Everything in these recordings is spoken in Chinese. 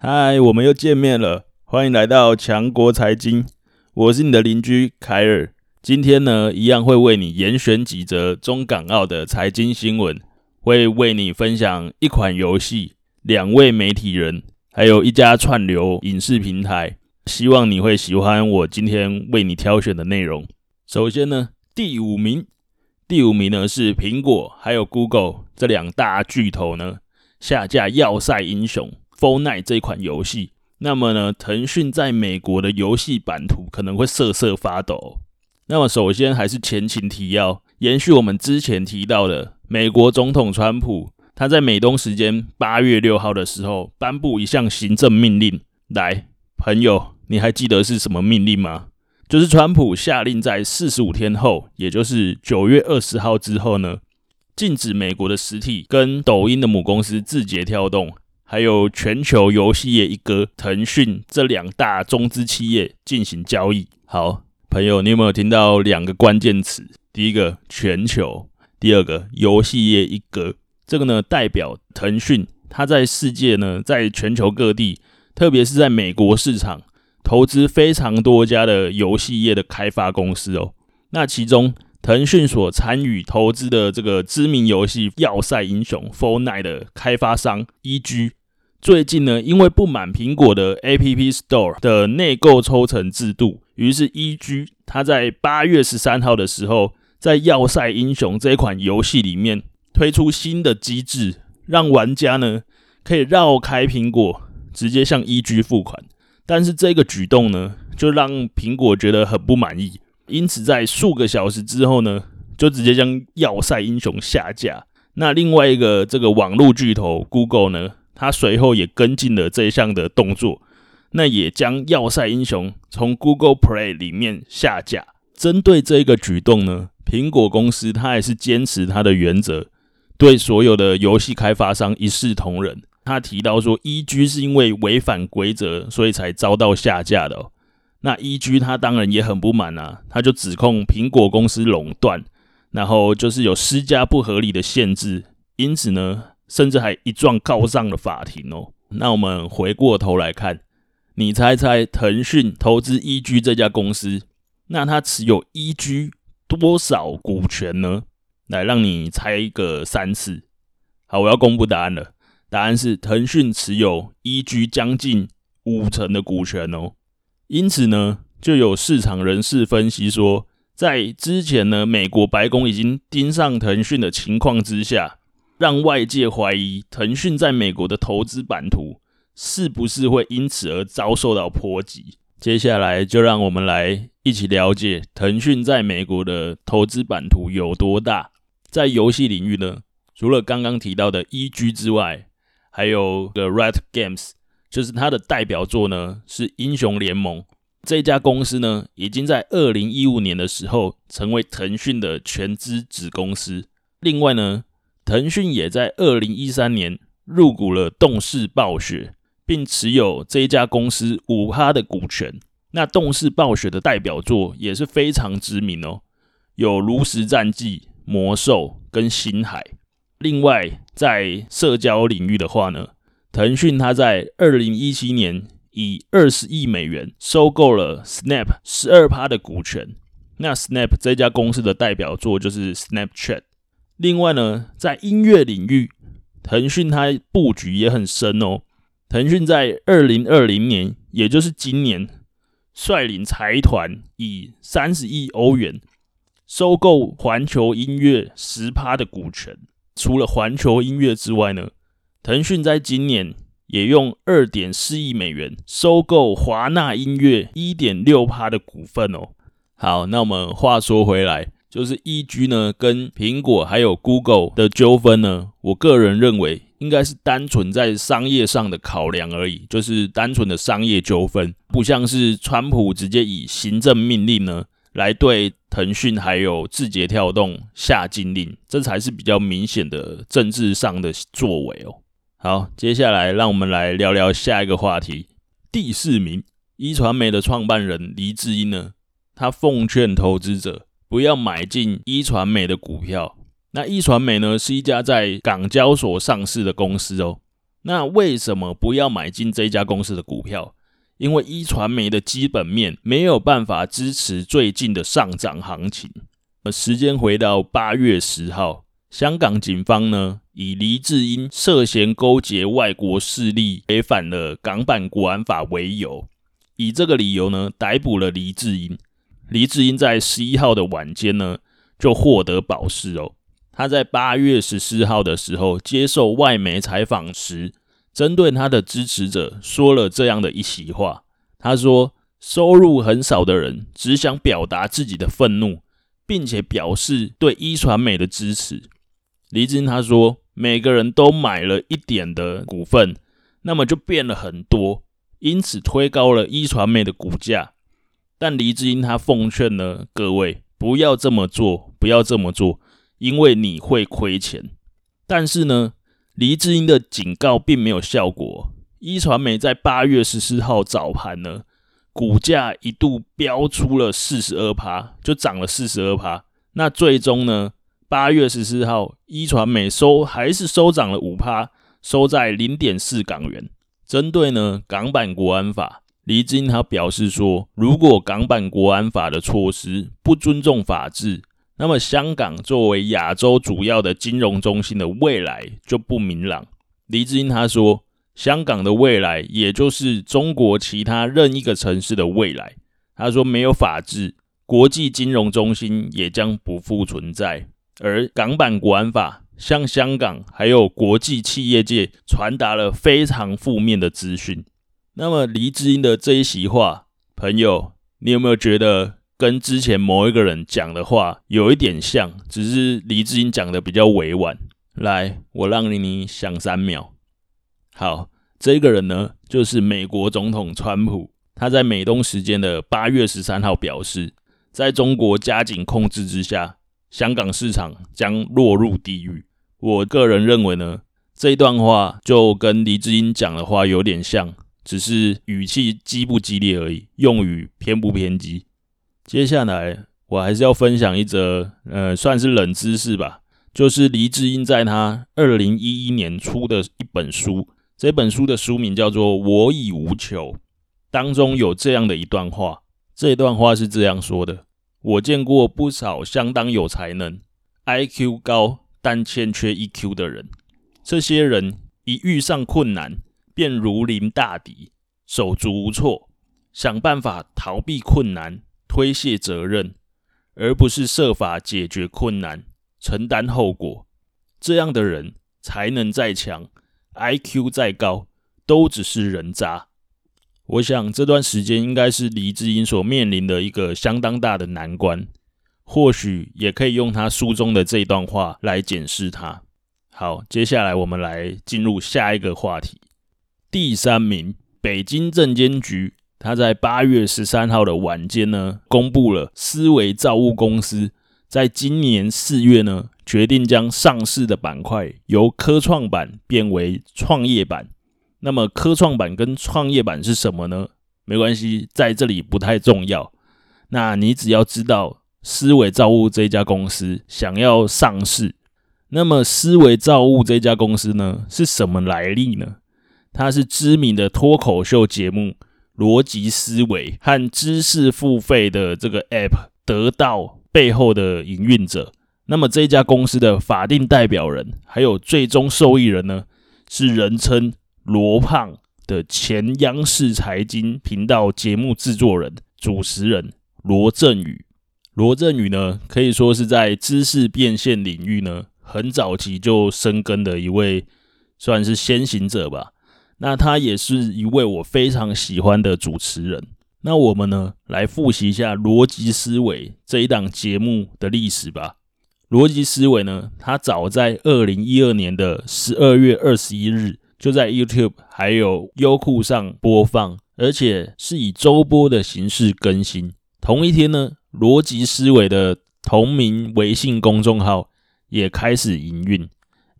嗨，我们又见面了，欢迎来到强国财经，我是你的邻居凯尔。今天呢，一样会为你严选几则中港澳的财经新闻，会为你分享一款游戏、两位媒体人，还有一家串流影视平台。希望你会喜欢我今天为你挑选的内容。首先呢，第五名，第五名呢是苹果还有 Google 这两大巨头呢下架《要塞英雄》f o r n i t e 这款游戏。那么呢，腾讯在美国的游戏版图可能会瑟瑟发抖。那么，首先还是前情提要，延续我们之前提到的，美国总统川普他在美东时间八月六号的时候颁布一项行政命令。来，朋友，你还记得是什么命令吗？就是川普下令在四十五天后，也就是九月二十号之后呢，禁止美国的实体跟抖音的母公司字节跳动，还有全球游戏业一哥腾讯这两大中资企业进行交易。好。朋友，你有没有听到两个关键词？第一个全球，第二个游戏业一哥。这个呢，代表腾讯它在世界呢，在全球各地，特别是在美国市场，投资非常多家的游戏业的开发公司哦。那其中，腾讯所参与投资的这个知名游戏《要塞英雄》（Fortnite） 的开发商 EG，最近呢，因为不满苹果的 App Store 的内购抽成制度。于是，EG 他在八月十三号的时候，在《要塞英雄》这款游戏里面推出新的机制，让玩家呢可以绕开苹果，直接向 EG 付款。但是这个举动呢，就让苹果觉得很不满意，因此在数个小时之后呢，就直接将《要塞英雄》下架。那另外一个这个网络巨头 Google 呢，他随后也跟进了这一项的动作。那也将《要塞英雄》从 Google Play 里面下架。针对这个举动呢，苹果公司它还是坚持它的原则，对所有的游戏开发商一视同仁。他提到说，EG 是因为违反规则，所以才遭到下架的哦。那 EG 他当然也很不满啊，他就指控苹果公司垄断，然后就是有施加不合理的限制，因此呢，甚至还一状告上了法庭哦。那我们回过头来看。你猜猜，腾讯投资 EG 这家公司，那它持有 EG 多少股权呢？来，让你猜一个三次。好，我要公布答案了。答案是腾讯持有 EG 将近五成的股权哦。因此呢，就有市场人士分析说，在之前呢，美国白宫已经盯上腾讯的情况之下，让外界怀疑腾讯在美国的投资版图。是不是会因此而遭受到波及？接下来就让我们来一起了解腾讯在美国的投资版图有多大。在游戏领域呢，除了刚刚提到的 EG 之外，还有个 Riot Games，就是它的代表作呢是英雄联盟。这家公司呢，已经在二零一五年的时候成为腾讯的全资子公司。另外呢，腾讯也在二零一三年入股了动视暴雪。并持有这一家公司五趴的股权。那动视暴雪的代表作也是非常知名哦，有《炉石战记》、《魔兽》跟《星海》。另外，在社交领域的话呢，腾讯它在二零一七年以二十亿美元收购了 Snap 十二趴的股权。那 Snap 这家公司的代表作就是 Snapchat。另外呢，在音乐领域，腾讯它布局也很深哦。腾讯在二零二零年，也就是今年，率领财团以三十亿欧元收购环球音乐十趴的股权。除了环球音乐之外呢，腾讯在今年也用二点四亿美元收购华纳音乐一点六趴的股份哦。好，那我们话说回来，就是 EG 呢跟苹果还有 Google 的纠纷呢，我个人认为。应该是单纯在商业上的考量而已，就是单纯的商业纠纷，不像是川普直接以行政命令呢来对腾讯还有字节跳动下禁令，这才是比较明显的政治上的作为哦。好，接下来让我们来聊聊下一个话题。第四名，一传媒的创办人黎智英呢，他奉劝投资者不要买进一传媒的股票。那一传媒呢，是一家在港交所上市的公司哦。那为什么不要买进这家公司的股票？因为一传媒的基本面没有办法支持最近的上涨行情。而时间回到八月十号，香港警方呢，以黎智英涉嫌勾结外国势力违反了港版国安法为由，以这个理由呢，逮捕了黎智英。黎智英在十一号的晚间呢，就获得保释哦。他在八月十四号的时候接受外媒采访时，针对他的支持者说了这样的一席话，他说：“收入很少的人只想表达自己的愤怒，并且表示对一传媒的支持。”黎智英他说：“每个人都买了一点的股份，那么就变了很多，因此推高了一传媒的股价。”但黎智英他奉劝呢各位不要这么做，不要这么做，因为你会亏钱。但是呢，黎智英的警告并没有效果，一传媒在八月十四号早盘呢，股价一度飙出了四十二趴，就涨了四十二趴。那最终呢，八月十四号，一传媒收还是收涨了五趴，收在零点四港元。针对呢港版国安法，黎智英他表示说，如果港版国安法的措施不尊重法治，那么，香港作为亚洲主要的金融中心的未来就不明朗。黎智英他说，香港的未来也就是中国其他任一个城市的未来。他说，没有法治，国际金融中心也将不复存在。而港版国安法向香港还有国际企业界传达了非常负面的资讯。那么，黎智英的这一席话，朋友，你有没有觉得？跟之前某一个人讲的话有一点像，只是黎智英讲的比较委婉。来，我让你你想三秒。好，这个人呢，就是美国总统川普。他在美东时间的八月十三号表示，在中国加紧控制之下，香港市场将落入地狱。我个人认为呢，这一段话就跟黎智英讲的话有点像，只是语气激不激烈而已，用语偏不偏激。接下来，我还是要分享一则，呃，算是冷知识吧，就是黎智英在他二零一一年出的一本书，这本书的书名叫做《我已无求》，当中有这样的一段话，这段话是这样说的：我见过不少相当有才能、IQ 高但欠缺 EQ 的人，这些人一遇上困难便如临大敌，手足无措，想办法逃避困难。推卸责任，而不是设法解决困难、承担后果。这样的人才能再强，IQ 再高，都只是人渣。我想这段时间应该是黎智英所面临的一个相当大的难关，或许也可以用他书中的这段话来检视他。好，接下来我们来进入下一个话题。第三名，北京证监局。他在八月十三号的晚间呢，公布了思维造物公司在今年四月呢，决定将上市的板块由科创板变为创业板。那么科创板跟创业板是什么呢？没关系，在这里不太重要。那你只要知道思维造物这家公司想要上市，那么思维造物这家公司呢，是什么来历呢？它是知名的脱口秀节目。逻辑思维和知识付费的这个 App 得到背后的营运者，那么这家公司的法定代表人还有最终受益人呢，是人称罗胖的前央视财经频道节目制作人、主持人罗振宇。罗振宇呢，可以说是在知识变现领域呢，很早期就深耕的一位，算是先行者吧。那他也是一位我非常喜欢的主持人。那我们呢，来复习一下《逻辑思维》这一档节目的历史吧。《逻辑思维》呢，它早在二零一二年的十二月二十一日就在 YouTube 还有优酷上播放，而且是以周播的形式更新。同一天呢，《逻辑思维》的同名微信公众号也开始营运。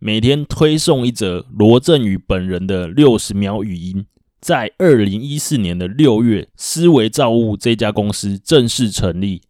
每天推送一则罗振宇本人的六十秒语音。在二零一四年的六月，思维造物这家公司正式成立，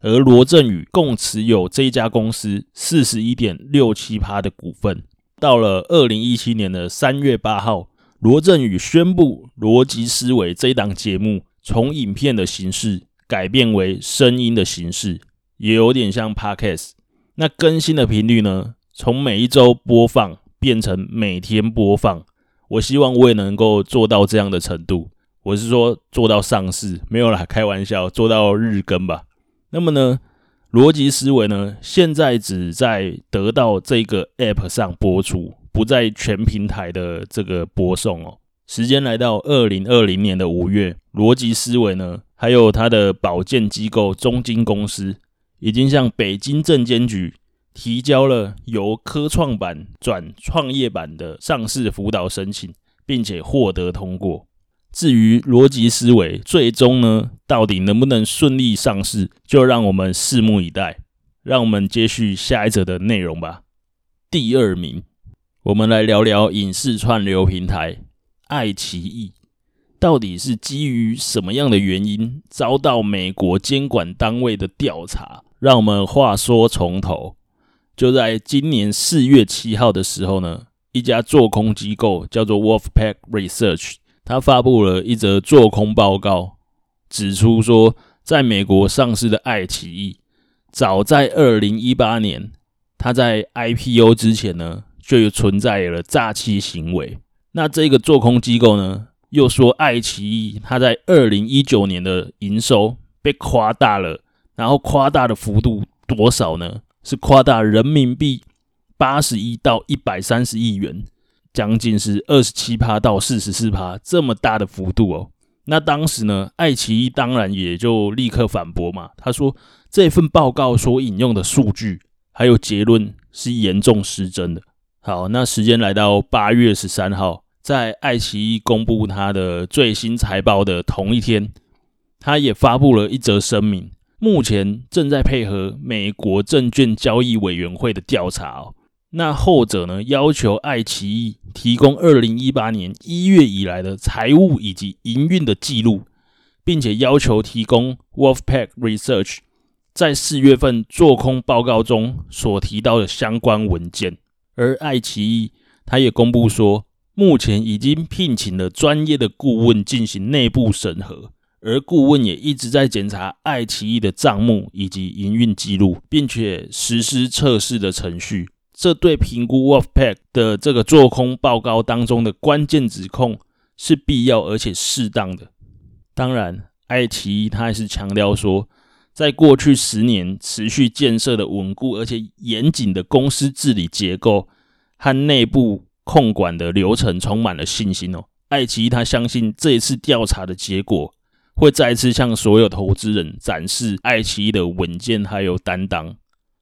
而罗振宇共持有这家公司四十一点六七趴的股份。到了二零一七年的三月八号，罗振宇宣布《逻辑思维》这档节目从影片的形式改变为声音的形式，也有点像 Podcast。那更新的频率呢，从每一周播放变成每天播放。我希望我也能够做到这样的程度。我是说做到上市，没有啦，开玩笑，做到日更吧。那么呢，逻辑思维呢，现在只在得到这个 App 上播出，不在全平台的这个播送哦。时间来到二零二零年的五月，逻辑思维呢，还有它的保荐机构中金公司，已经向北京证监局提交了由科创板转创业板的上市辅导申请，并且获得通过。至于逻辑思维最终呢，到底能不能顺利上市，就让我们拭目以待。让我们接续下一则的内容吧。第二名，我们来聊聊影视串流平台爱奇艺，到底是基于什么样的原因遭到美国监管单位的调查？让我们话说从头，就在今年四月七号的时候呢，一家做空机构叫做 Wolfpack Research。他发布了一则做空报告，指出说，在美国上市的爱奇艺，早在二零一八年，他在 IPO 之前呢，就有存在了诈欺行为。那这个做空机构呢，又说爱奇艺它在二零一九年的营收被夸大了，然后夸大的幅度多少呢？是夸大人民币八十一到一百三十亿元。将近是二十七趴到四十四趴这么大的幅度哦。那当时呢，爱奇艺当然也就立刻反驳嘛。他说这份报告所引用的数据还有结论是严重失真的。好，那时间来到八月十三号，在爱奇艺公布他的最新财报的同一天，他也发布了一则声明，目前正在配合美国证券交易委员会的调查哦。那后者呢，要求爱奇艺提供二零一八年一月以来的财务以及营运的记录，并且要求提供 Wolfpack Research 在四月份做空报告中所提到的相关文件。而爱奇艺他也公布说，目前已经聘请了专业的顾问进行内部审核，而顾问也一直在检查爱奇艺的账目以及营运记录，并且实施测试的程序。这对评估 Wolfpack 的这个做空报告当中的关键指控是必要而且适当的。当然，爱奇艺他还是强调说，在过去十年持续建设的稳固而且严谨的公司治理结构和内部控管的流程充满了信心哦。爱奇艺他相信这一次调查的结果会再次向所有投资人展示爱奇艺的稳健还有担当。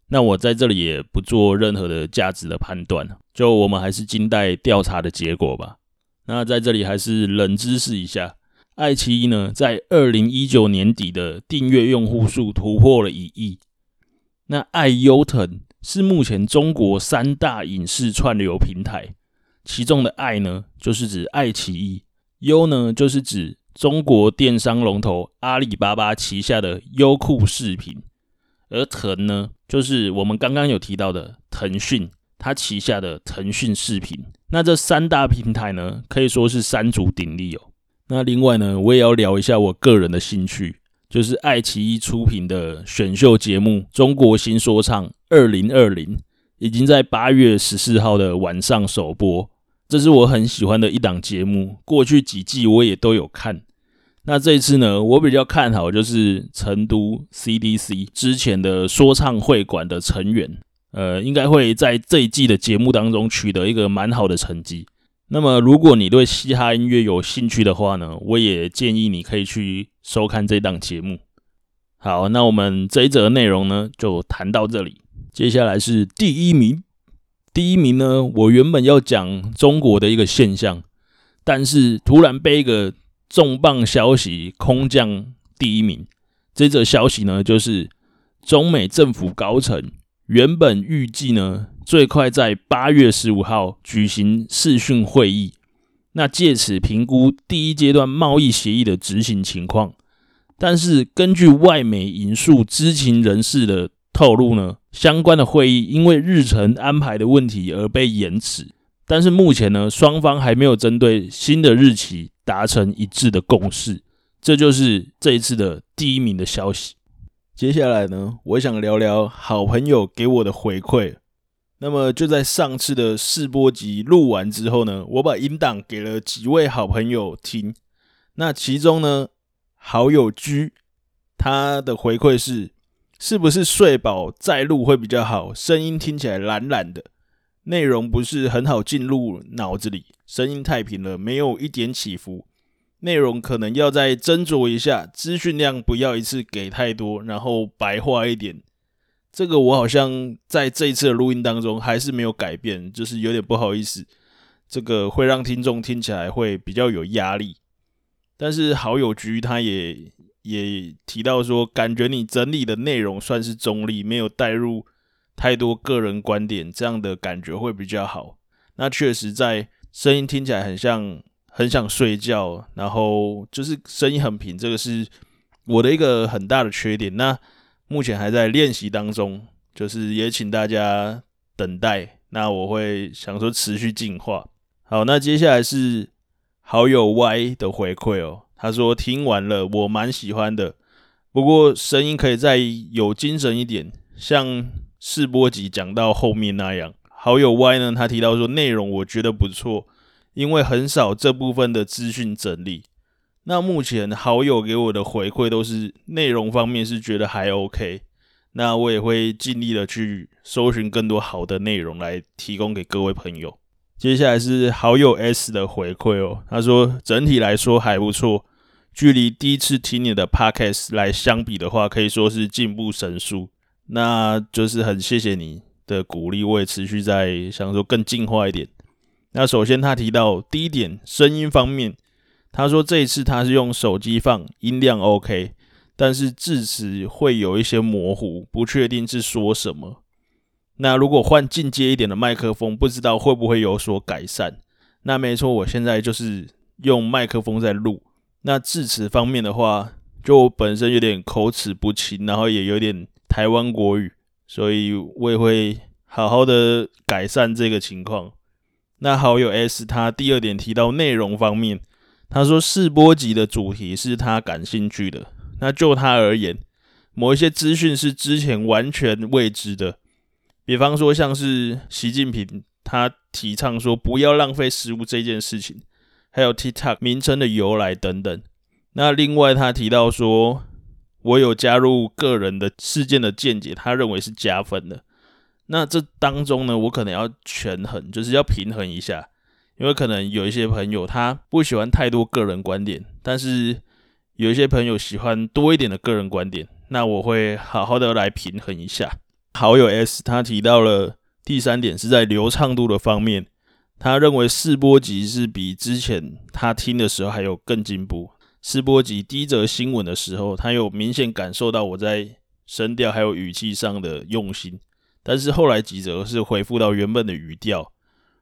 那我在这里也不做任何的价值的判断，就我们还是静待调查的结果吧。那在这里还是冷知识一下，爱奇艺呢，在二零一九年底的订阅用户数突破了一亿。那爱优腾是目前中国三大影视串流平台，其中的爱呢，就是指爱奇艺；优呢，就是指中国电商龙头阿里巴巴旗下的优酷视频。而腾呢，就是我们刚刚有提到的腾讯，它旗下的腾讯视频。那这三大平台呢，可以说是三足鼎立哦。那另外呢，我也要聊一下我个人的兴趣，就是爱奇艺出品的选秀节目《中国新说唱二零二零》，已经在八月十四号的晚上首播。这是我很喜欢的一档节目，过去几季我也都有看。那这一次呢，我比较看好就是成都 CDC 之前的说唱会馆的成员，呃，应该会在这一季的节目当中取得一个蛮好的成绩。那么，如果你对嘻哈音乐有兴趣的话呢，我也建议你可以去收看这档节目。好，那我们这一则内容呢，就谈到这里。接下来是第一名，第一名呢，我原本要讲中国的一个现象，但是突然被一个重磅消息空降第一名，这则消息呢，就是中美政府高层原本预计呢，最快在八月十五号举行视讯会议，那借此评估第一阶段贸易协议的执行情况。但是根据外媒引述知情人士的透露呢，相关的会议因为日程安排的问题而被延迟，但是目前呢，双方还没有针对新的日期达成一致的共识。这就是这一次的第一名的消息。接下来呢，我想聊聊好朋友给我的回馈。那么就在上次的试播集录完之后呢，我把音档给了几位好朋友听。那其中呢，好友 G 他的回馈是。是不是睡饱再录会比较好？声音听起来懒懒的，内容不是很好进入脑子里，声音太平了，没有一点起伏，内容可能要再斟酌一下，资讯量不要一次给太多，然后白话一点。这个我好像在这一次的录音当中还是没有改变，就是有点不好意思，这个会让听众听起来会比较有压力。但是好友局他也。也提到说，感觉你整理的内容算是中立，没有带入太多个人观点，这样的感觉会比较好。那确实在声音听起来很像很想睡觉，然后就是声音很平，这个是我的一个很大的缺点。那目前还在练习当中，就是也请大家等待。那我会想说持续进化。好，那接下来是好友 Y 的回馈哦。他说听完了，我蛮喜欢的，不过声音可以再有精神一点，像试播集讲到后面那样。好友 Y 呢，他提到说内容我觉得不错，因为很少这部分的资讯整理。那目前好友给我的回馈都是内容方面是觉得还 OK，那我也会尽力的去搜寻更多好的内容来提供给各位朋友。接下来是好友 S 的回馈哦，他说整体来说还不错，距离第一次听你的 Podcast 来相比的话，可以说是进步神速。那就是很谢谢你的鼓励，我也持续在想说更进化一点。那首先他提到第一点，声音方面，他说这一次他是用手机放，音量 OK，但是字词会有一些模糊，不确定是说什么。那如果换进阶一点的麦克风，不知道会不会有所改善？那没错，我现在就是用麦克风在录。那字词方面的话，就我本身有点口齿不清，然后也有点台湾国语，所以我也会好好的改善这个情况。那好友 S 他第二点提到内容方面，他说试播集的主题是他感兴趣的。那就他而言，某一些资讯是之前完全未知的。比方说，像是习近平他提倡说不要浪费食物这件事情，还有 TikTok 名称的由来等等。那另外他提到说，我有加入个人的事件的见解，他认为是加分的。那这当中呢，我可能要权衡，就是要平衡一下，因为可能有一些朋友他不喜欢太多个人观点，但是有一些朋友喜欢多一点的个人观点，那我会好好的来平衡一下。好友 S 他提到了第三点是在流畅度的方面，他认为试播集是比之前他听的时候还有更进步。试播集第一则新闻的时候，他有明显感受到我在声调还有语气上的用心，但是后来几则是恢复到原本的语调。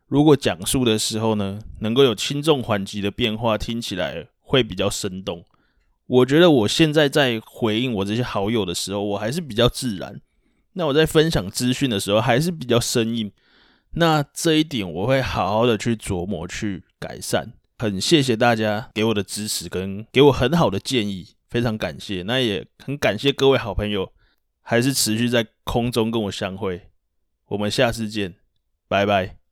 如果讲述的时候呢，能够有轻重缓急的变化，听起来会比较生动。我觉得我现在在回应我这些好友的时候，我还是比较自然。那我在分享资讯的时候还是比较生硬，那这一点我会好好的去琢磨去改善。很谢谢大家给我的支持跟给我很好的建议，非常感谢。那也很感谢各位好朋友，还是持续在空中跟我相会。我们下次见，拜拜。